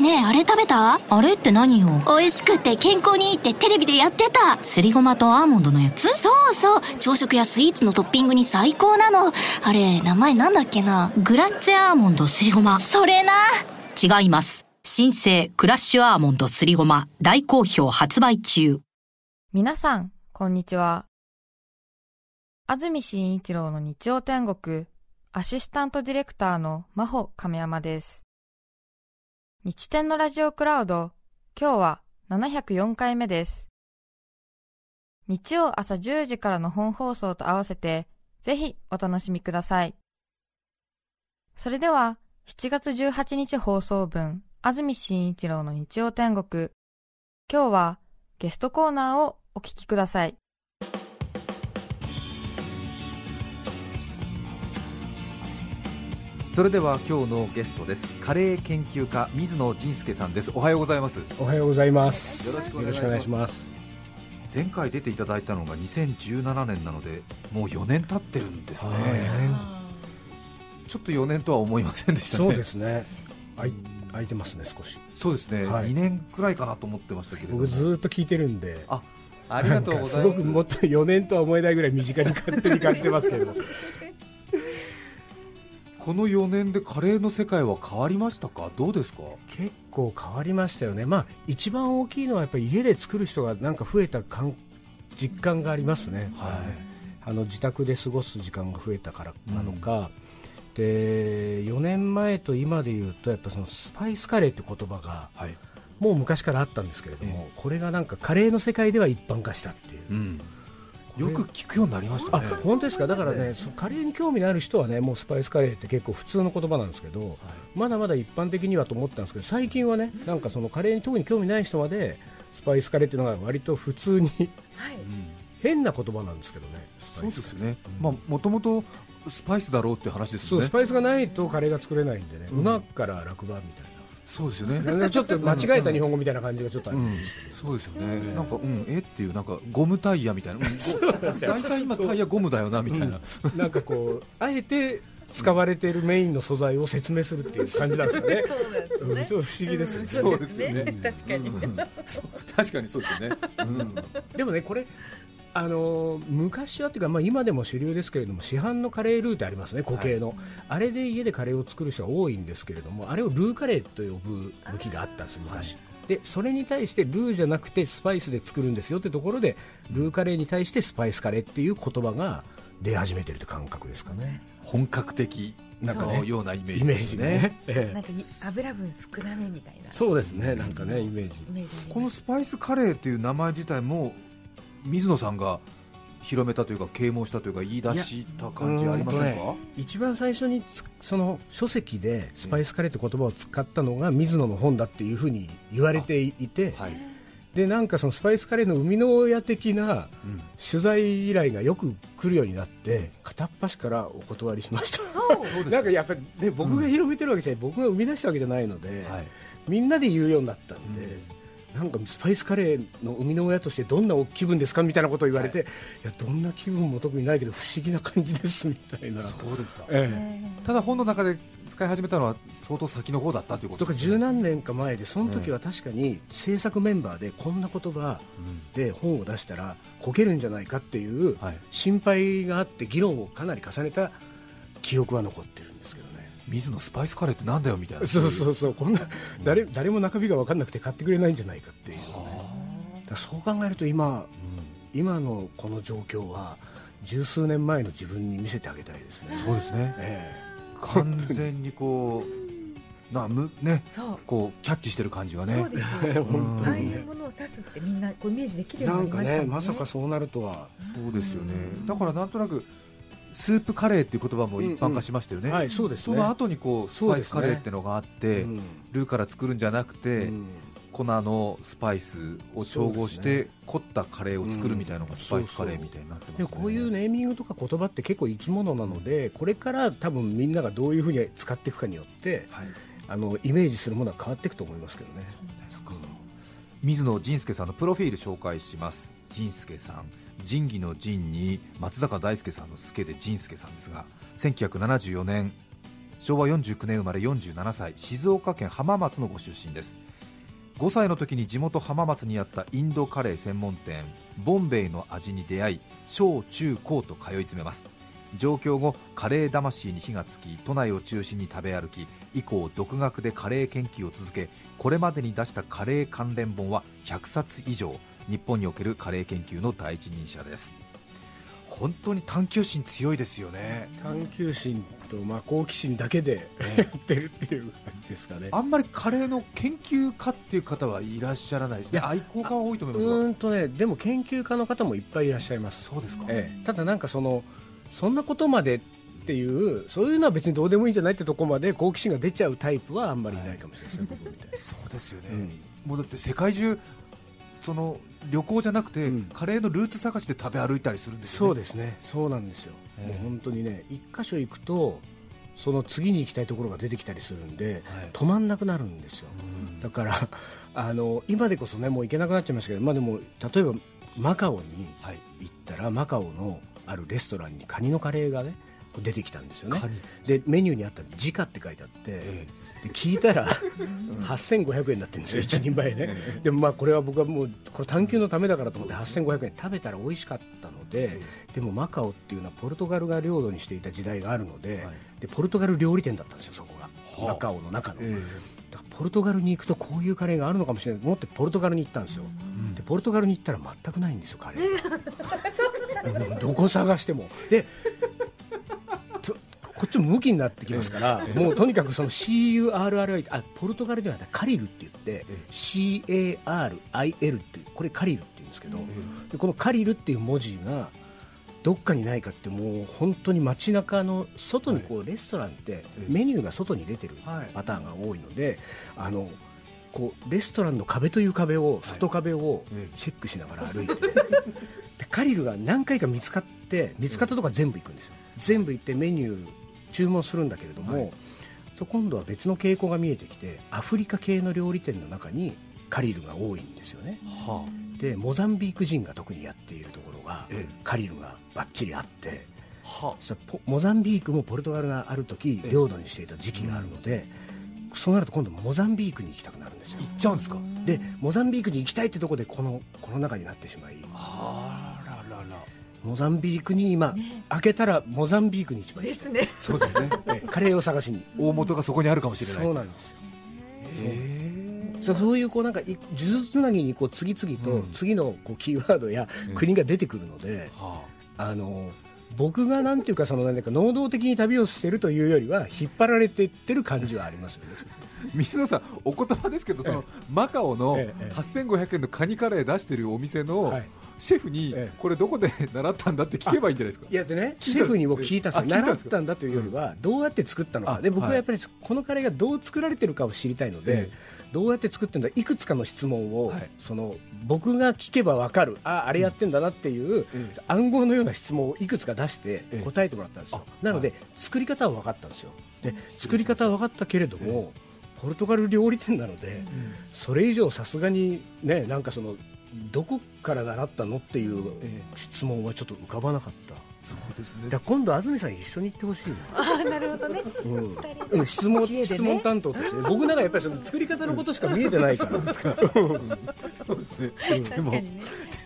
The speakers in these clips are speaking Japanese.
ねえあれ食べた？あれって何よ？美味しくて健康にいいってテレビでやってた。すりごまとアーモンドのやつ？そうそう。朝食やスイーツのトッピングに最高なの。あれ名前なんだっけな？グラッツェアーモンドすりごま。それな。違います。新生クラッシュアーモンドすりごま。大好評発売中。皆さんこんにちは。安住紳一郎の日曜天国。アシスタントディレクターの真帆亀山です日天のラジオクラウド今日は704回目です。日曜朝10時からの本放送と合わせてぜひお楽しみください。それでは7月18日放送分安住紳一郎の日曜天国。今日はゲストコーナーをお聞きください。それでは今日のゲストです。カレー研究家水野仁介さんです。おはようございます。おはようございます。よろしくお願いします。前回出ていただいたのが2017年なのでもう4年経ってるんですね。ちょっと4年とは思いませんでしたね。そうですね。あい空いてますね少し。そうですね、はい。2年くらいかなと思ってましたけれども。僕ずっと聞いてるんで。あありがとうございます。すごくもっと4年とは思えないぐらい身近に勝手に感じてますけど この4年でカレーの世界は変わりましたか？どうですか？結構変わりましたよね。まあ一番大きいのはやっぱり家で作る人がなんか増えた感実感がありますね、はい。あの自宅で過ごす時間が増えたからなのか、で4年前と今で言うとやっぱそのスパイスカレーって言葉がはい、もう昔からあったんですけれども、え。これがなんかカレーの世界では一般化したっていう、うん、よく聞くようになりましたあね本当ですか？だからねそうカレーに興味のある人はねもうスパイスカレーって結構普通の言葉なんですけど、まだまだ一般的にはと思ったんですけど最近はねなんかそのカレーに特に興味ない人までスパイスカレーっていうのが割と普通に変な言葉なんですけどねスそパイスうですね、まあ、もともとスパイスだろうっていう話ですよね。そうスパイスがないとカレーが作れないんでね、ううんまから落馬みたいそうですよね。なちょっと間違えた日本語みたいな感じがちょっとあるんですそうですよね、うんなんか、うん、えっていう、なんかゴムタイヤみたいな、うん なんですよ。大体今、タイヤゴムだよなみたいな、なんかこうあえて使われているメインの素材を説明するっていう感じなんですよね。そうですね。うんちょっと不思議ですよね、そうですよね。確かに、うん。確かにそうですよね、うん。でもねこれあのー昔はっていうか、まあ、今でも主流ですけれども市販のカレールーってありますね固形の、あれで家でカレーを作る人が多いんですけれどもあれをルーカレーと呼ぶ武器があったんです昔、でそれに対してルーじゃなくてスパイスで作るんですよってところでルーカレーに対してスパイスカレーっていう言葉が出始めてるって感覚ですかね。本格的なんかね。のようなイメージイメーですね。ジね、ええ。なんかい油分少なめみたいな。そうですね。なんかねイメージ。このスパイスカレーという名前自体も水野さんが広めたというか啓蒙したというか言い出した感じありませんか？うーんと一番最初につその書籍でスパイスカレーって言葉を使ったのが水野の本だっていうふうに言われていて、はい、でなんかそのスパイスカレーの生みの親的なうん。取材依頼がよく来るようになって片っ端からお断りしました。なんかやっぱり、ね、僕が広めてるわけじゃない、僕が生み出したわけじゃないので、はい。みんなで言うようになったんで、なんかスパイスカレーの生みの親としてどんな気分ですかみたいなことを言われて、い、やどんな気分も特にないけど不思議な感じですみたいな。そうですか。ええ。ただ本の中で使い始めたのは相当先の方だったということとか十何年か前でその時は確かに制作メンバーでこんな言葉で本を出したらこけるんじゃないかっていうはい、心配があって議論をかなり重ねた記憶は残ってるんですけど。ね水野スパイスカレーってなんだよみたいな。そうそうそう。こんな誰誰も中身が分かんなくて買ってくれないんじゃないかっていう。ねそう考えると今今のこの状況は十数年前の自分に見せてあげたいですね。そうですね。え完全にこうなむね。そう。こうキャッチしてる感じがね。そうですえよ。本当にねああいうものを指すってみんなこうイメージできるようなんかになりましたもんね。ねまさかそうなるとは。そうですよね。だからなんとなくスープカレーっていう言葉も一般化しましたよね、はいそうですね。その後にこうスパイスカレーってのがあって、うん。ルーから作るんじゃなくて、うん。粉のスパイスを調合しそうて凝ったカレーを作るみたいなのがスパイスカレーみたいになってますね。こういうネーミングとか言葉って結構生き物なのでこれから多分みんながどういうふうに使っていくかによってはい。あのイメージするものは変わっていくと思いますけどね。水野仁介さんのプロフィール紹介します。仁介さん仁義の仁に松坂大輔さんの助で仁介さんですが1974年昭和49年生まれ47歳静岡県浜松のご出身です。5歳の時に地元浜松にあったインドカレー専門店ボンベイの味に出会い小中高と通い詰めます。上京後カレー魂に火がつき都内を中心に食べ歩き以降独学でカレー研究を続けこれまでに出したカレー関連本は100冊以上。日本におけるカレー研究の第一人者です。本当に探求心強いですよね。探求心と、まあ、好奇心だけでやってるっていう感じですかね。あんまりカレーの研究家っていう方はいらっしゃらないですね。愛好家は多いと思いますうんとねでも研究家の方もいっぱいいらっしゃいます。そうですか、ええ、ただなんかそのそんなことまでっていうそういうのは別にどうでもいいんじゃないってとこまで好奇心が出ちゃうタイプはあんまりいないかもしれないですね、僕みたいそうですよね、うんもうだって世界中その旅行じゃなくて、うん。カレーのルーツ探しで食べ歩いたりするんですよね。そうですね。そうなんですよ、ええ。もう本当にね一箇所行くとその次に行きたいところが出てきたりするんではい。止まんなくなるんですよ。うん。だから あの今でこそねもう行けなくなっちゃいましたけど、まあ、でも例えばマカオにはい。行ったらマカオのあるレストランにカニのカレーがね出てきたんですよね。でメニューにあった「時価」って書いてあって、えで聞いたら8500円になってるんですよ、1人前ね、でもまあこれは僕はもうこれ探求のためだからと思って8500円食べたら美味しかったので、でもマカオっていうのはポルトガルが領土にしていた時代があるので,、はい。でポルトガル料理店だったんですよ、そこが、はあ。マカオの中の、えだからポルトガルに行くとこういうカレーがあるのかもしれない。と思ってポルトガルに行ったんですよ、ん。でポルトガルに行ったら全くないんですよ、カレー どこ探しても。でとこっちも向きになってきますから、もうとにかくその CURRI あポルトガルではカリルって言って、CARIL っていうこれカリルって言うんですけど、でこのカリルっていう文字がどっかにないかってもう本当に街中の外にこうレストランってメニューが外に出てるはい。パターンが多いので、あのこうレストランの壁という壁を外壁をええ。チェックしながら歩いて、でカリルが何回か見つかって見つかったとこは全部行くんですよ、全部行ってメニュー注文するんだけれども、はい。そう今度は別の傾向が見えてきてアフリカ系の料理店の中にカリルが多いんですよね。はでモザンビーク人が特にやっているところがええ。カリルがバッチリあってあ。はそしたらポモザンビークもポルトガルがある時ええ。領土にしていた時期があるので、そうなると今度モザンビークに行きたくなるんですよ。行っちゃうんですか？でモザンビークに行きたいってところでこのこの中になってしまいあ。らららモザンビークに今、開けたらモザンビークに一番ですね。そうですね。カレーを探しに。大元がそこにあるかもしれないそうなんですよ。へそうそういうこうなんかい呪術つなぎにこう次々とうん。次のこうキーワードや国が出てくるので、えはあ。の僕がなんていうかそのなんか能動的に旅をしてるというよりは引っ張られていってる感じはありますよね。あ 水野さんお言葉ですけどそのマカオのええ。8500円のカニカレー出してるお店のはいシェフにええ。これどこで 習ったんだって聞けばいいんじゃないですか。いやでね、シェフにも聞いたんです習ったんだというよりは、どうやって作ったのか、あで僕ははい。やっぱりこのカレーがどう作られてるかを知りたいので、えどうやって作ってるんだ、いくつかの質問を、はい。その僕が聞けば分かる、ああれやってんだなっていう、ええ暗号のような質問をいくつか出してええ。答えてもらったんですよ、あなので、作り方は分かったんですよ、で作り方は分かったけれども、ポルトガル料理店なので、それ以上さすがにね、なんかその、どこから習ったのっていうえ質問はちょっと浮かばなかった。そうですね。だ今度安住さん一緒に行ってほしいああなるほどね。な、うん。うん、質問質問担当として僕なんかやっぱりその作り方のことしか見えてないから。そうですね。でも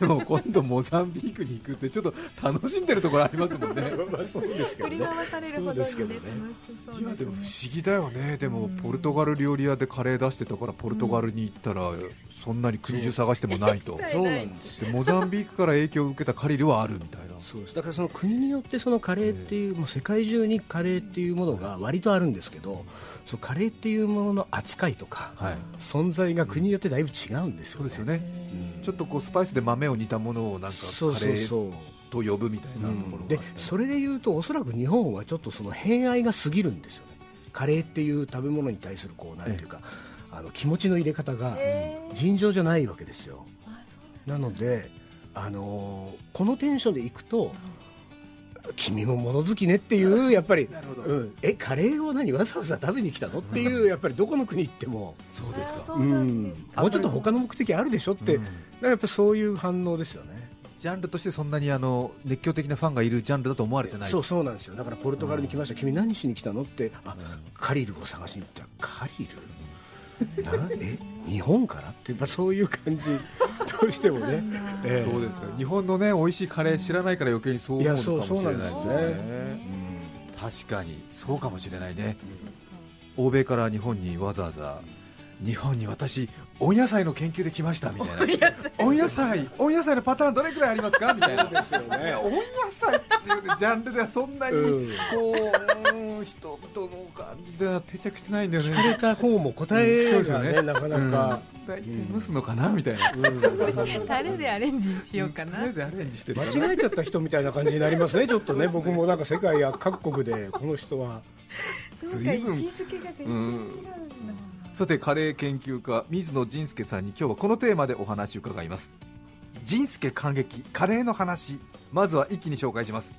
でも今度モザンビークに行くってちょっと楽しんでるところありますもんね。まあそうですけど振りね回されるほどにね楽しそうですけどね。いやでも不ね思議だよね。でもポルトガル料理屋でカレー出してたからポルトガルに行ったらそんなに国中探してもないと。そうなんですよ。でモザンビークから影響を受けたカリルはあるみたいな。そうです。だからその国によってそのカレーっていう、もう世界中にカレーっていうものが割とあるんですけどそのカレーっていうものの扱いとか、はい。存在が国によってだいぶ違うんですよね。そうですよね。うん。ちょっとこうスパイスで豆を煮たものをなんかカレーと呼ぶみたいなところがでそれで言うとおそらく日本はちょっとその偏愛が過ぎるんですよね。カレーっていう食べ物に対するこうなんていうか、あの気持ちの入れ方が尋常じゃないわけですよ。なので、あのーこのテンションでいくと君も物好きねっていう やっぱり。うん、えカレーを何わざわざ食べに来たのっていうやっぱりどこの国行っても、そうですか。うなんもうちょっと他の目的あるでしょって、うん。やっぱりそういう反応ですよね。ジャンルとしてそんなにあの熱狂的なファンがいるジャンルだと思われてない。そうそうなんですよ。だからポルトガルに来ました、君何しに来たのって。あカリルを探しに行った。らカリル？なえ日本からってやっぱそういう感じ。どうしてもね、ええ。そうですか日本のね美味しいカレー知らないから余計にそう思うのかもしれないですいやそうそうなんですね。確かに。そうかもしれないね。欧米から日本にわざわざ日本に私温野菜の研究で来ましたみたいな。温野菜。温野菜のパターンどれくらいありますかみたいなですよね。温野菜っていうジャンルではそんなにうん。こう、うん人との感じでは定着してないんだよね。聞かれた方も答えがね,、なかなか、蒸すのかなみたいな。タレでアレンジしようかな。タレでアレンジしてる。間違えちゃった人みたいな感じになりますねちょっとね。僕もなんか世界や各国でこの人は。そうか位置づけが全然違うんだ、さてカレー研究家水野仁介さんに今日はこのテーマでお話を伺います。仁介感激カレーの話まずは一気に紹介します。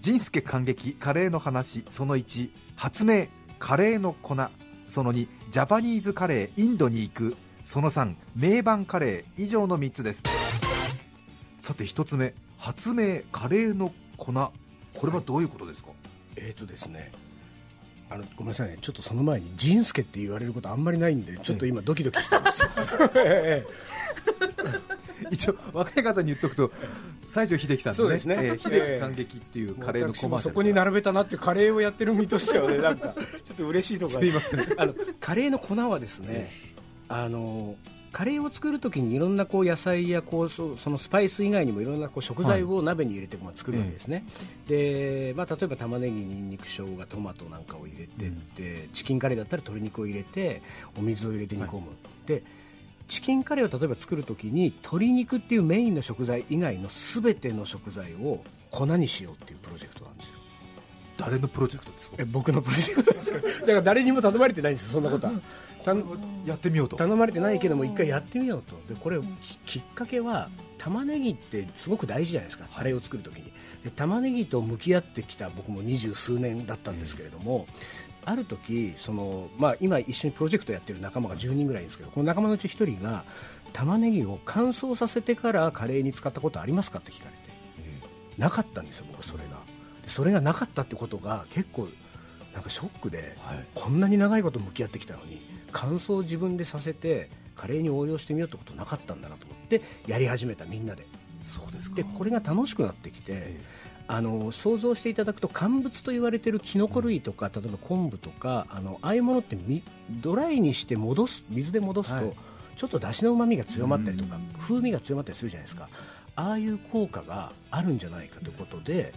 仁介感激カレーの話その1発明カレーの粉その2ジャパニーズカレーインドに行くその3名盤カレー以上の3つです。さて1つ目発明カレーの粉。これはどういうことですか？えーとですねあのごめんなさいね。ちょっとその前に仁助って言われることあんまりないんでちょっと今ドキドキしてます。え 一応若い方に言っとくと西城秀樹さんのねね。えー秀樹感激っていうえカレーのコマーシャルそこに並べたなってカレーをやってる身としてはねなんかちょっと嬉しいところすいません。あのカレーの粉はですね、あのカレーを作るときにいろんなこう野菜やこうそそのスパイス以外にもいろんなこう食材を鍋に入れてまあ作るわけですね、でまあ、例えば玉ねぎ、にんにく、生姜トマトなんかを入れてって、チキンカレーだったら鶏肉を入れてお水を入れて煮込む、でチキンカレーを例えば作るときに鶏肉っていうメインの食材以外のすべての食材を粉にしようっていうプロジェクトなんですよ。誰のプロジェクトですか？え僕のプロジェクトですか？ら だから誰にも頼まれてないんですよそんなことは。たんやってみようと。頼まれてないけども一回やってみようと。でこれききっかけは玉ねぎってすごく大事じゃないですか。カレーを作るときに。で玉ねぎと向き合ってきた僕も二十数年だったんですけれども、ある時その、まあ、今一緒にプロジェクトやってる仲間が10人ぐらいいるんですけどこの仲間のうち1人が玉ねぎを乾燥させてからカレーに使ったことありますかって聞かれて、なかったんですよ僕それが。でそれがなかったってことが結構なんかショックで、はい。こんなに長いこと向き合ってきたのに乾燥を自分でさせてカレーに応用してみようってことなかったんだなと思ってやり始めたみんなで。そうですか。でこれが楽しくなってきて、あの想像していただくと乾物と言われているキノコ類とか例えば昆布とかあのああいうものってみドライにして戻す水で戻すと、はい。ちょっと出汁のうまみが強まったりとかうん。風味が強まったりするじゃないですか。ああいう効果があるんじゃないかということで、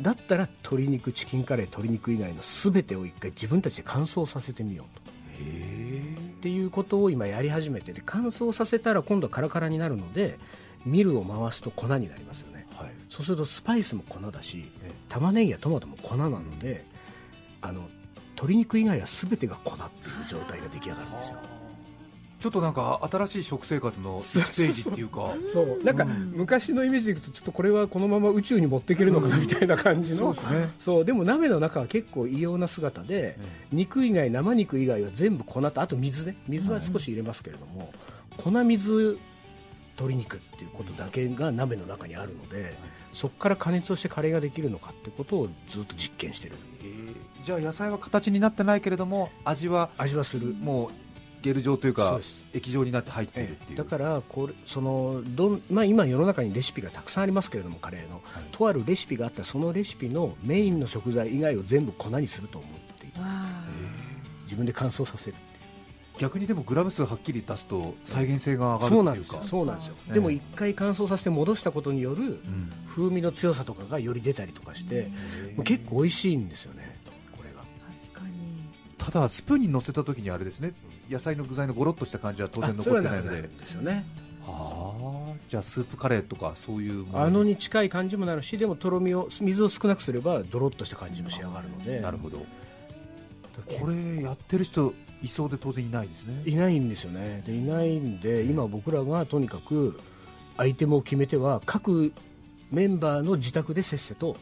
だったら鶏肉チキンカレー鶏肉以外の全てを一回自分たちで乾燥させてみようと。っていうことを今やり始めてで乾燥させたら今度はカラカラになるのでミルを回すと粉になりますよね。はい。そうするとスパイスも粉だしええ玉ねぎやトマトも粉なのであの鶏肉以外は全てが粉っていう状態が出来上がるんですよちょっとなんか新しい食生活のステージっていうか。そう。なんか昔のイメージでいくとちょっとこれはこのまま宇宙に持っていけるのかなみたいな感じの、そうですね。そう。でも鍋の中は結構異様な姿で、肉以外生肉以外は全部粉とあと水ね。水は少し入れますけれども、粉水鶏肉っていうことだけが鍋の中にあるので、そこから加熱をしてカレーができるのかってことをずっと実験してる。えーじゃあ野菜は形になってないけれども味は味はする。もうゲル状というか液状になって入っているっていう。だからこれそのどん、まあ、今世の中にレシピがたくさんありますけれどもカレーの、とあるレシピがあったらそのレシピのメインの食材以外を全部粉にすると思っていて自分で乾燥させる逆にでもグラム数はっきり出すと再現性が上がるそうなんですっていうかよそうなんですよ、ええ。でも一回乾燥させて戻したことによるうん。風味の強さとかがより出たりとかして、結構美味しいんですよねこれが。確かに。ただスプーンに乗せた時にあれですね野菜の具材のゴロッとした感じは当然残ってないので。ですよね。ああ。じゃあスープカレーとかそういうもの。あのに近い感じもなるしでもとろみを水を少なくすればドロッとした感じも仕上がるので。なるほど。これやってる人いそうで当然いないですね。いないんですよね。でいないんで今僕らがとにかくアイテムを決めては各メンバーの自宅でせっせと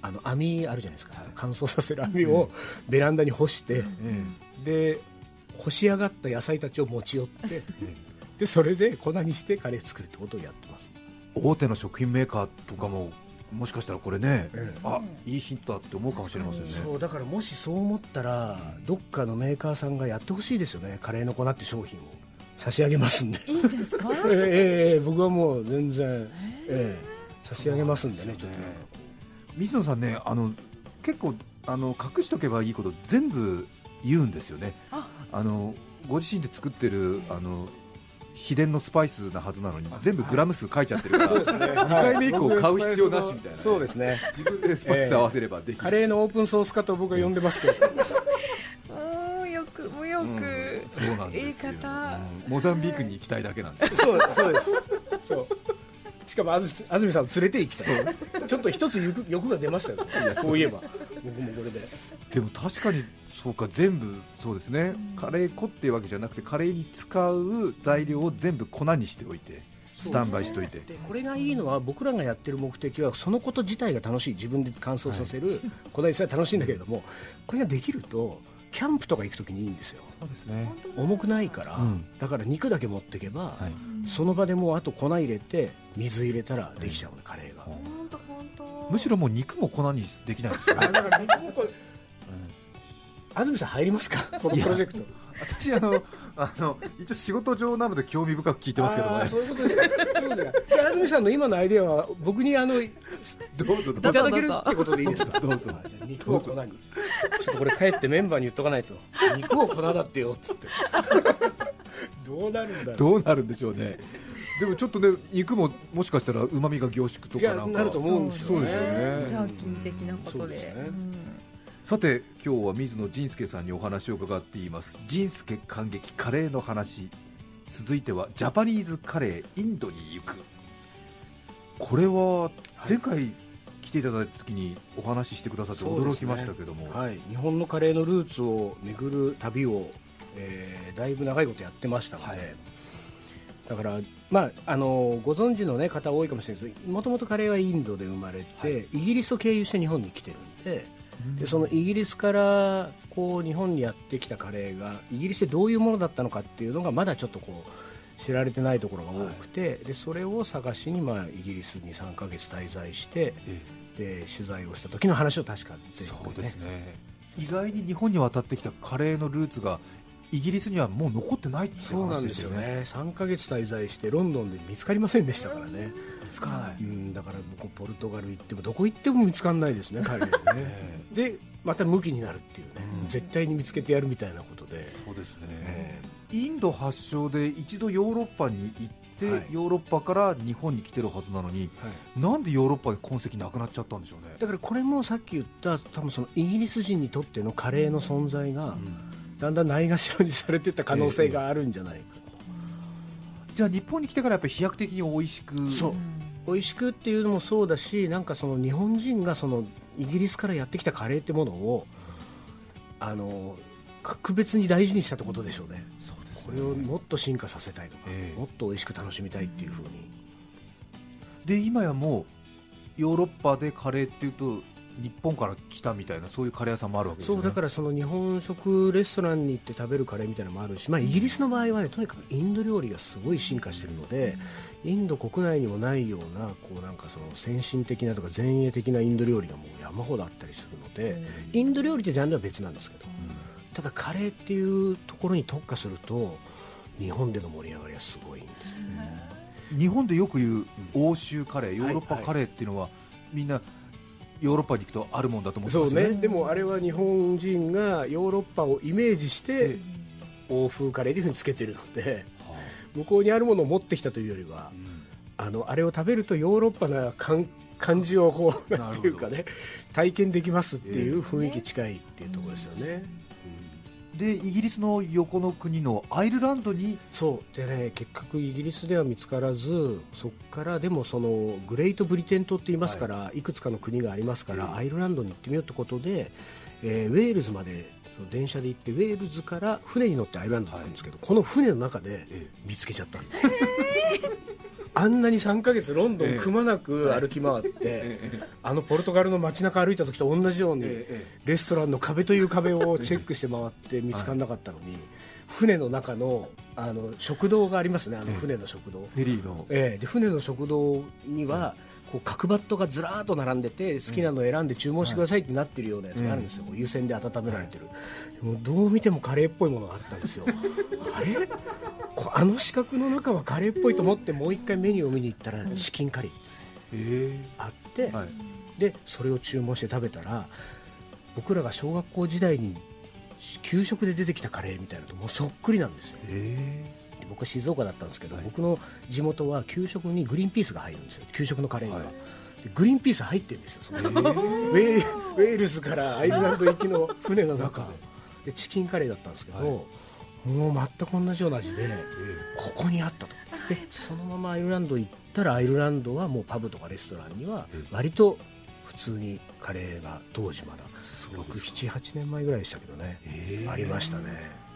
あの網あるじゃないですか、乾燥させる網をベランダに干して、え。で干し上がった野菜たちを持ち寄ってでそれで粉にしてカレー作るってことをやってます。大手の食品メーカーとかももしかしたらこれね、ええ。あいいヒントだって思うかもしれませんね。そうだからもしそう思ったらどっかのメーカーさんがやってほしいですよね。カレーの粉って商品を。差し上げますんで。いいんですか？ええええ僕はもう全然、え。え差し上げますんでね。ちょっと。水野さんねあの結構あの隠しとけばいいこと全部言うんですよね。あ。あのご自身で作ってるあの秘伝のスパイスなはずなのに全部グラム数書いちゃってるから、そうですね2回目以降買う必要なしみたいな。ね、そうですね。自分でスパイス合わせればできる、カレーのオープンソース化と僕は呼んでますけど。もうよくもうよく、うん。そうなんですよ。言い方。うんモザンビークに行きたいだけなんです。よそうそうです。そう。しかも安住さんを連れて行きたい。ちょっと一つ欲欲が出ましたよ。こういえば。僕もこれで。でも確かにそうか全部そうですね、カレー粉っていうわけじゃなくてカレーに使う材料を全部粉にしておいてスタンバイしておいて。でこれがいいのは僕らがやってる目的はそのこと自体が楽しい。自分で乾燥させる粉にすれば楽しいんだけれどもこれができるとキャンプとか行くときにいいんですよ。そうですね。重くないから、うん。だから肉だけ持ってけば、はい。その場でもうあと粉入れて水入れたらできちゃうねカレーが、本当本当むしろもう肉も粉にできないですよね。あだから僕も安住さん入りますか？このプロジェクト。私あのあの一応仕事上なので興味深く聞いてますけどもねそういうことですか。安住さんの今のアイデアは僕にあのいどうぞどうぞ。ただけるってことでいいですか？どうぞ。あじゃあ肉を粉にちょっとこれ帰ってメンバーに言っとかないと。肉を粉だってよっつって。どうなるんだろう。どうなるんでしょうね。でもちょっとね肉ももしかしたらうまみが凝縮とかなんか。なると思うんですよそうですよね。邪気的なことで。そうですねさて今日は水野仁介さんにお話を伺っています。仁介感激カレーの話。続いてはジャパニーズカレーインドに行く。これは前回来ていただいた時にお話ししてくださって驚きましたけども、はい、日本のカレーのルーツを巡る旅を、えーだいぶ長いことやってましたので、はい。だから、まあ、あのご存知の、ね、方多いかもしれないです。もともとカレーはインドで生まれて、イギリスを経由して日本に来てるんででそのイギリスからこう日本にやってきたカレーがイギリスでどういうものだったのかっていうのがまだちょっとこう知られてないところが多くて、でそれを探しに、まあ、イギリスに3ヶ月滞在してえで取材をした時の話を確か全そう部ですね。意外に日本に渡ってきたカレーのルーツがイギリスにはもう残ってないってそうな話んですよですよね。ね3ヶ月滞在してロンドンで見つかりませんでしたからね、見つからない、うん、だから僕ポルトガル行ってもどこ行っても見つかんないですね彼ね。えでまた向きになるっていうね、うん。絶対に見つけてやるみたいなことで。え、そうですね、えインド発祥で一度ヨーロッパに行って、はい。ヨーロッパから日本に来てるはずなのにはい。なんでヨーロッパで痕跡なくなっちゃったんでしょうね。だからこれもさっき言った多分そのイギリス人にとってのカレーの存在がだんだんないがしろにされてった可能性があるんじゃないかじゃあ日本に来てからやっぱり飛躍的に美味しく。そう。美味しくっていうのもそうだしなんかその日本人がそのイギリスからやってきたカレーってものをあの格別に大事にしたってことでしょうね。そうですこれをもっと進化させたいとか、ええ。もっと美味しく楽しみたいっていうふうに、で今やもうヨーロッパでカレーっていうと日本から来たみたいなそういうカレー屋さんもあるわけですよね。そうだからその日本食レストランに行って食べるカレーみたいなのもあるし、まあ、イギリスの場合はねとにかくインド料理がすごい進化してるので、インド国内にもないようなこうなんかその先進的なとか前衛的なインド料理がもう山ほどあったりするので、インド料理ってジャンルは別なんですけど、ただカレーっていうところに特化すると日本での盛り上がりはすごいんですよ日本でよく言う欧州カレーヨーロッパカレーっていうのは、みんなヨーロッパに行くとあるもんだと思ってますよね。ね。でもあれは日本人がヨーロッパをイメージして欧風カレーというふうにつけてるのでは向こうにあるものを持ってきたというよりはあのあれを食べるとヨーロッパな感感じをこうなんていうかね体験できますっていう雰囲気近いっていうところですよね、あでイギリスの横の国のアイルランドに。そう。でね結局イギリスでは見つからずそこからでもそのグレートブリテン島って言いますから、い、くつかの国がありますから、アイルランドに行ってみようってことで、えーウェールズまで電車で行ってウェールズから船に乗ってアイルランドに行くんですけど、この船の中で見つけちゃったんです、あんなに3ヶ月ロンドンくまなく歩き回って、あのポルトガルの街中歩いた時と同じように、レストランの壁という壁をチェックして回って見つからなかったのに、船の中のあの食堂がありますねあの船の食堂、フェリーの。ええ。で船の食堂には、こう角バットがずらーっと並んでて好きなの選んで注文してくださいってなってるようなやつがあるんですよ、湯煎で温められてる、でもどう見てもカレーっぽいものがあったんですよ。あれ？こあの四角の中はカレーっぽいと思ってもう一回メニューを見に行ったらチキンカリー。えあって、えはい。でそれを注文して食べたら僕らが小学校時代に給食で出てきたカレーみたいなのともうそっくりなんですよ。えで僕は静岡だったんですけど、はい。僕の地元は給食にグリーンピースが入るんですよ。給食のカレーには、はい。でグリーンピース入ってるんですよその。ウェールズからアイルランド行きの船の中。でチキンカレーだったんですけど、もう全く同じような味でここにあったと。でそのままアイルランド行ったらアイルランドはもうパブとかレストランには割と普通にカレーが当時まだ678年前ぐらいでしたけどね、ええありましたね。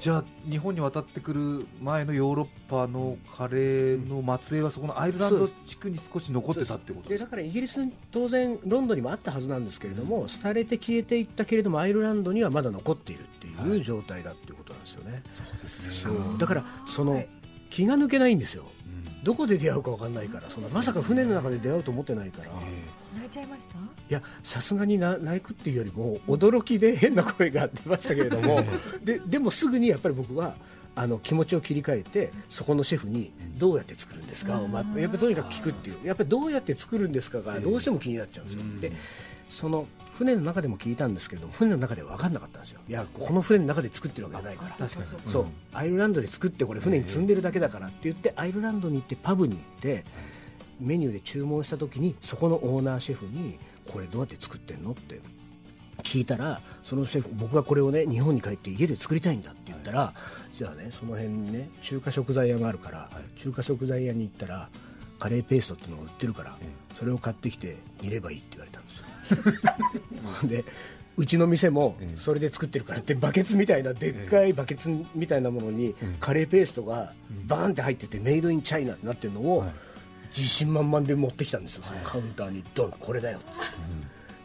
じゃあ日本に渡ってくる前のヨーロッパのカレーの末裔はそこのアイルランド地区に少し残ってたってことですか？でだからイギリスに当然ロンドンにもあったはずなんですけれども、廃れて消えていったけれどもアイルランドにはまだ残っているっていう状態だっていうことなんですよね、そうですそう。だからその、気が抜けないんですよ。どこで出会うか分かんないからそのまさか船の中で出会うと思ってないから、い泣いちゃいました？やさすがにな泣くっていうよりも驚きで変な声が出ましたけれどもででもすぐにやっぱり僕はあの気持ちを切り替えてそこのシェフにどうやって作るんですか、お前やっぱりとにかく聞くっていう。やっぱりどうやって作るんですかがどうしても気になっちゃうんですよ、でその船の中でも聞いたんですけれども船の中では分かんなかったんですよ。いやこの船の中で作ってるわけじゃないから。確かにそう。アイルランドで作ってこれ船に積んでるだけだからって言ってアイルランドに行ってパブに行ってメニューで注文した時にそこのオーナーシェフにこれどうやって作ってんの？って聞いたらそのシェフ僕がこれをね日本に帰って家で作りたいんだって言ったら、じゃあねその辺にね中華食材屋があるから、中華食材屋に行ったらカレーペーストっていうのが売ってるから、それを買ってきて煮ればいいって言われたんですよ。でうちの店もそれで作ってるからってバケツみたいなでっかいバケツみたいなものにカレーペーストがバーンって入っててメイドインチャイナってなってるのを自信満々で持ってきたんですよ。そのカウンターにドンこれだよっつって。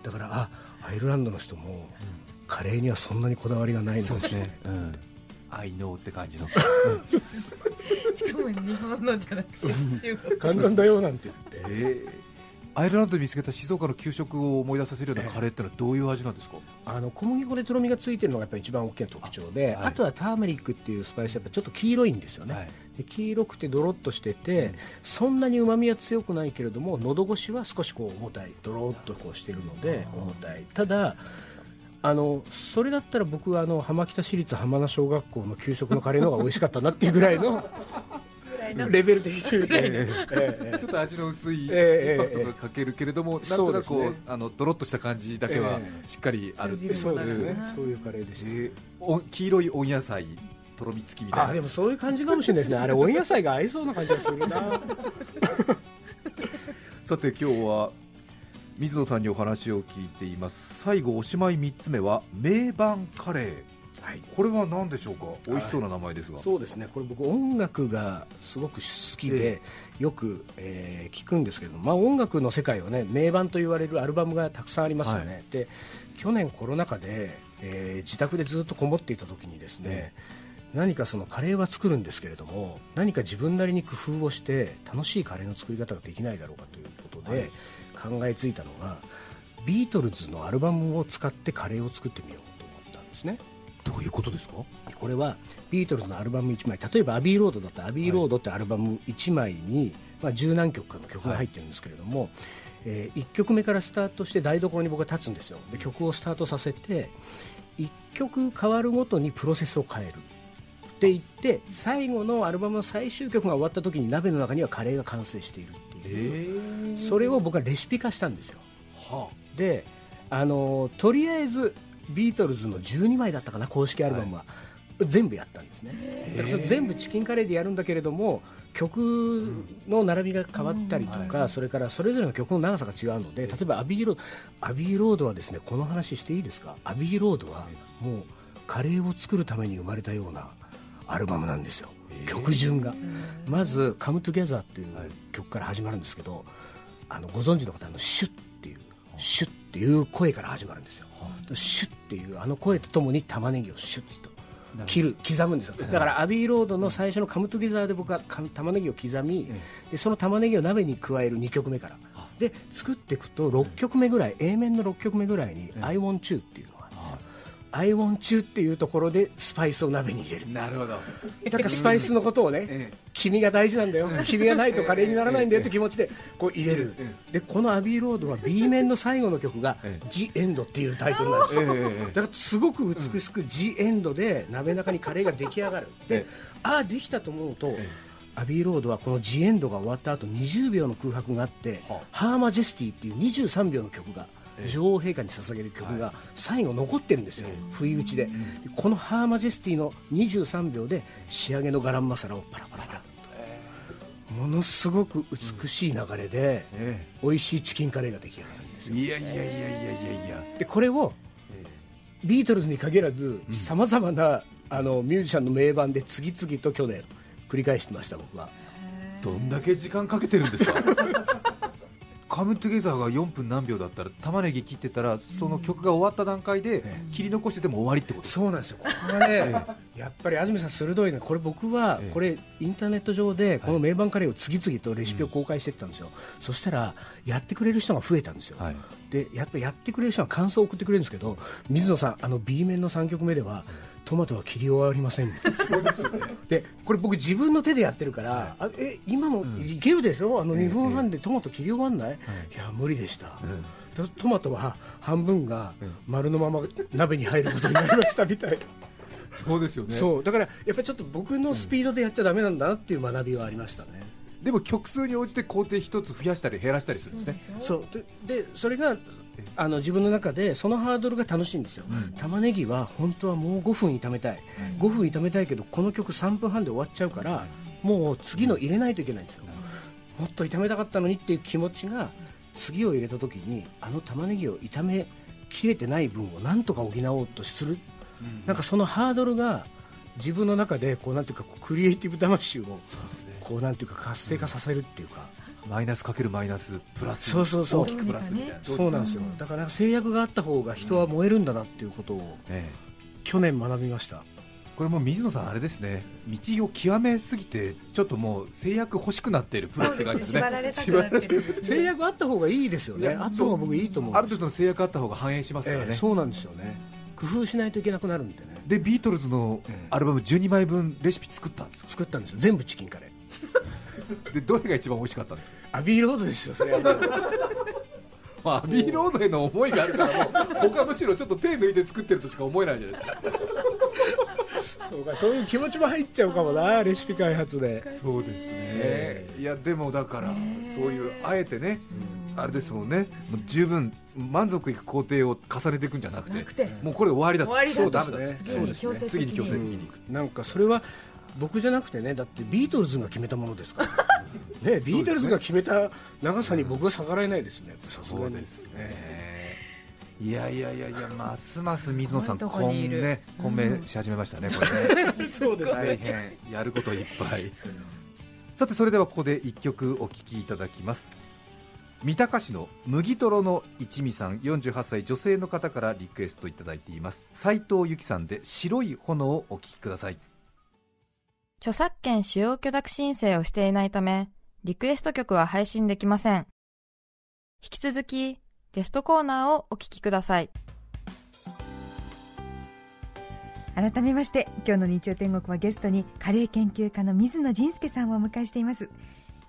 だからあアイルランドの人もカレーにはそんなにこだわりがないのかもしれないうん、I know って感じの。しかも日本のじゃなくて中国。簡単だよなんて言って。えー。アイルランドで見つけた静岡の給食を思い出させるようなカレーってのはどういう味なんですか、あの小麦粉でとろみがついてるのがやっぱり一番大きな特徴であ,、はい。とはターメリックっていうスパイスやっぱちょっと黄色いんですよね、はいで黄色くてドロッとしてて、そんなにうまみは強くないけれども喉越しは少しこう重たい。ドロッとこうしてるので重たい。ただあのそれだったら僕はあの浜北市立浜名小学校の給食のカレーの方が美味しかったなっていうぐらいの レベル的に言うと、えええ。ちょっと味の薄いインええパクトがかけるけれども、なんとなくこうね。あのドロッとした感じだけはえしっかりあるっていう。えそうです。ねうんそういうカレーでした、えーお黄色い温野菜とろみ付きみたいな。あでもそういう感じかもしれないですね。あれ温野菜が合いそうな感じがするな。さて今日は水野さんにお話を聞いています。最後おしまい3つ目は名盤カレー。はい。これは何でしょうか？美味しそうな名前ですが、そうですね。これ僕音楽がすごく好きで、よく、えー聞くんですけど、まあ、音楽の世界はね名盤と言われるアルバムがたくさんありますよね、はで去年コロナ禍で、えー自宅でずっとこもっていた時にですね、何かそのカレーは作るんですけれども何か自分なりに工夫をして楽しいカレーの作り方ができないだろうかということで、考えついたのがビートルズのアルバムを使ってカレーを作ってみようと思ったんですね。どういうことですか？これはビートルズのアルバム1枚例えば「アビーロード」だったら「アビーロード」ってアルバム1枚に、まあ、十何曲かの曲が入ってるんですけれども、え1曲目からスタートして台所に僕は立つんですよ。で曲をスタートさせて1曲変わるごとにプロセスを変えるって言って最後のアルバムの最終曲が終わった時に鍋の中にはカレーが完成しているっていう、それを僕はレシピ化したんですよ。はであのとりあえずビートルズの12枚だったかな公式アルバムは、全部やったんですね。全部チキンカレーでやるんだけれども曲の並びが変わったりとか、それからそれぞれの曲の長さが違うので例えばアビーロードアビーロードはですねこの話していいですか？アビーロードはもうカレーを作るために生まれたようなアルバムなんですよ、曲順が、まず「Come Together」っていう曲から始まるんですけど、あのご存知の方あのシュッっていうシュッっていう声から始まるんですよ、シュッっていうあの声とともに玉ねぎをシュッと切る刻むんですよ。だからアビーロードの最初のカムトゥゲザーで僕はか玉ねぎを刻み、でその玉ねぎを鍋に加える2曲目から。で作っていくと6曲目ぐらい A 面の6曲目ぐらいに「I want you」っていうのがあるんですよ I want you っていうところでスパイスを鍋に入れる。なるほど。だからスパイスのことをね、ええ。君が大事なんだよ、君がないとカレーにならないんだよって気持ちでこう入れる、でこのアビーロードは B 面の最後の曲がええ「ジ・エンド」っていうタイトルなんです。よ、だからすごく美しく「ジ・エンド」で鍋中にカレーが出来上がる。でええ。ああできたと思うと、えアビーロードはこの「ジ・エンド」が終わった後20秒の空白があっては「ハーマジェスティ」っていう23秒の曲がええ女王陛下に捧げる曲が最後残ってるんですよ、不意打ちで,でこの「ハーマジェスティ」の23秒で仕上げのガランマサラをパラパラパラものすごく美しい流れでえ美味しいチキンカレーが出来上がるんですよ。えいやいやいやいやいやいや。でこれをビートルズに限らずさまざまなあのミュージシャンの名盤で次々と去年繰り返してました僕は。どんだけ時間かけてるんですか？カムトゥゲザーが4分何秒だったら玉ねぎ切ってたらその曲が終わった段階で切り残してても終わりってこと？そうなんですよ。ここがねやっぱり安住さん鋭いね。これ僕はええ。これインターネット上でこの名盤カレーを次々とレシピを公開していったんですよ、そしたらやってくれる人が増えたんですよ、はい。でやっぱりやってくれる人は感想を送ってくれるんですけど水野さんあの B 面の3曲目ではトマトは切り終わりません。そうですよね。でこれ僕自分の手でやってるから、あえ今のいけるでしょ？あの2分半でトマト切り終わんない、い。や無理でした、トトマトは半分が丸のまま鍋に入ることになりましたみたいな。そうですよね。そう。だからやっぱりちょっと僕のスピードでやっちゃだめなんだなっていう学びはありましたね、でも曲数に応じて工程一つ増やしたり減らしたりするんですね。そう。ででそれがあの自分の中でそのハードルが楽しいんですよ、玉ねぎは本当はもう5分炒めたい、5分炒めたいけどこの曲3分半で終わっちゃうからもう次の入れないといけないんですよ、もっと炒めたかったのにっていう気持ちが次を入れた時にあの玉ねぎを炒めきれてない分をなんとか補おうとする、なんかそのハードルが自分の中でこうなんていうかこうクリエイティブ魂をこうなんていうか活性化させるっていうか、マイナスかけるマイナスプラスそうそうそう。大きくプラスみたいな。そうなんですよ。だから制約があった方が人は燃えるんだなっていうことをええ。去年学びました。これもう水野さんあれですね。道を極めすぎてちょっともう制約欲しくなっているプロって感じですね。縛られたくなってる。制約あった方がいいですよね。あった方が僕いいと思うんある程度の制約あった方が反映しますからね、ええそうなんですよね。工夫しないといけなくなるんでね。でビートルズのアルバム12枚分レシピ作ったんですよ。作ったんですよ。全部チキンカレーでどれが一番美味しかったんですか、アビーロードですよそれは。まあ、アビーロードへの思いがあるからもう他むしろちょっと手抜いて作ってるとしか思えないじゃないですか。そうかそういう気持ちも入っちゃうかもなレシピ開発で。そうですね。いやでもだからそういうあえてねあれですもんね。もう十分満足いく工程を重ねていくんじゃなくてなくて。もうこれで終わりだと。終わりだそうダメだと。次に強制的次に強制的ににいくなんかそれは僕じゃなくてねだってビートルズが決めたものですから。ねビートルズが決めた長さに僕は逆らえないですね。そうですね。いやいやいやいやますます水野さんすごいとこにいる。ね混迷し始めましたねこれね。そうです大変やることいっぱい。さてそれではここで一曲お聴きいただきます。三鷹市の麦とろの一味さん48歳女性の方からリクエストいただいています。斉藤由貴さんで白い炎をお聴きください著作権使用許諾申請をしていないため、リクエスト曲は配信できません。引き続き、ゲストコーナーをお聞きください。改めまして今日の日曜天国はゲストにカレー研究家の水野仁介さんをお迎えしています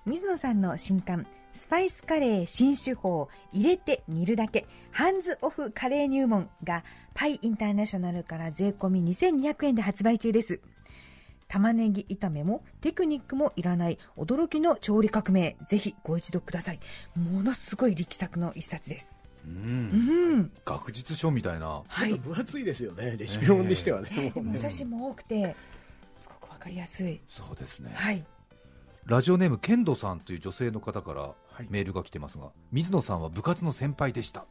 水野さんの新刊スパイスカレー新手法入れて煮るだけハンズオフカレー入門がパイインターナショナルから税込み2200円で発売中です玉ねぎ炒めもテクニックもいらない驚きの調理革命。ぜひご一読ください。ものすごい力作の一冊です。うん。うん。学術書みたいな。ちょっと分厚いですよね。レシピ本にしてはね、でもお写真も多くてすごくわかりやすい。そうですね。はい。ラジオネームケンドさんという女性の方からはい。メールが来てますが、水野さんは部活の先輩でした。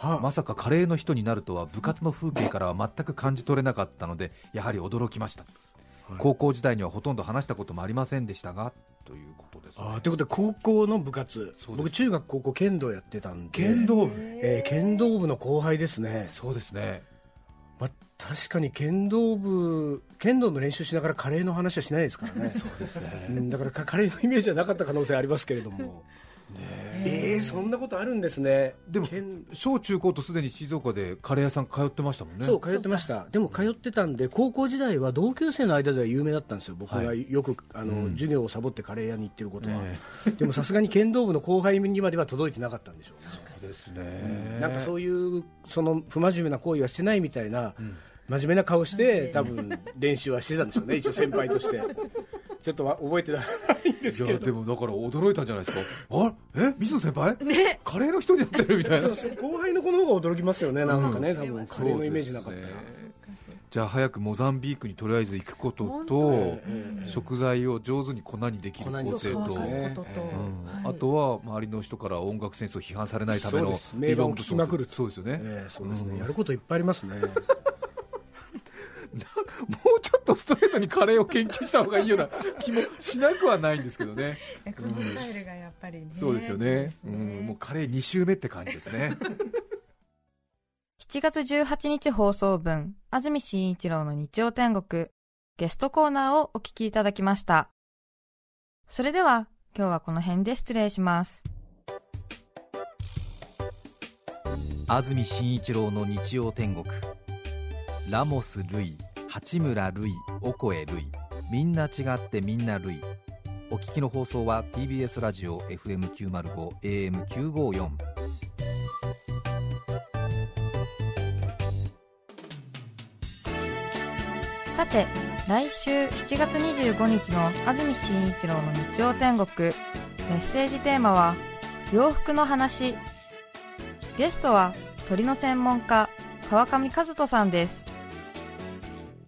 まさかカレーの人になるとは部活の風景からは全く感じ取れなかったのでやはり驚きました、はい高校時代にはほとんど話したこともありませんでしたがということです、あーということで高校の部活。僕中学高校剣道やってたんで。剣道部。えー剣道部の後輩ですね。そうですね。まあ、確かに剣道部剣道の練習しながらカレーの話はしないですからね。そうですね、だからカレーのイメージはなかった可能性ありますけれどもえ。ー、そんなことあるんですね。でも小中高とすでに静岡でカレー屋さん通ってましたもんね。そう通ってました。でも通ってたんで高校時代は同級生の間では有名だったんですよ。僕がよく、あの、うん、授業をサボってカレー屋に行ってることは、でもさすがに剣道部の後輩にまでは届いてなかったんでしょう。ねそうですね、なんかそういうその不真面目な行為はしてないみたいな、うん。真面目な顔して多分練習はしてたんでしょうね。一応先輩としてちょっと覚えてないんですけど。でもだから驚いたんじゃないですか。あえ？水野先輩、ね、カレーの人になってるみたいな。後輩の子の方が驚きますよね。なんかね、うん、多分カレーのイメージなかったら、じゃあ早くモザンビークにとりあえず行くことと、食材を上手に粉にできる工程と、あとは周りの人から音楽センスを批判されないための名盤を聞きまくるそうですよね、えー、そうですね、やることいっぱい。ありますね もうちょっとストレートにカレーを研究した方がいいような気もしなくはないんですけどね。このスタイルがやっぱりね。そうですよね。うん、もうカレー2週目って感じですね。7月18日放送分、安住紳一郎の日曜天国、ゲストコーナーをお聞きいただきました。それでは、今日はこの辺で失礼します。安住紳一郎の日曜天国。ラモス・ルイ八村塁オコエ塁みんな違ってみんな塁。お聞きの放送は TBS ラジオ FM905 AM954 さて来週7月25日の安住紳一郎の日曜天国。メッセージテーマは洋服の話。ゲストは鳥の専門家川上和人さんです。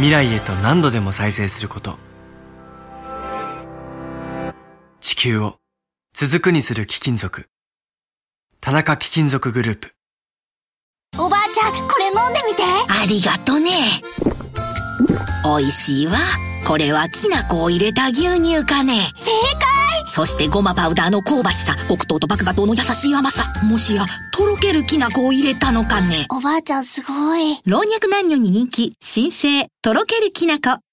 未来へと何度でも再生すること。地球を続くにする貴金属。田中貴金属グループ。おばあちゃんこれ飲んでみて。ありがとね。おいしいわこれはきな粉を入れた牛乳かね。正解。そしてごまパウダーの香ばしさ。黒糖と麦芽糖の優しい甘さ。もしやとろけるきな粉を入れたのかね。おばあちゃんすごい。老若男女に人気。新生とろけるきな粉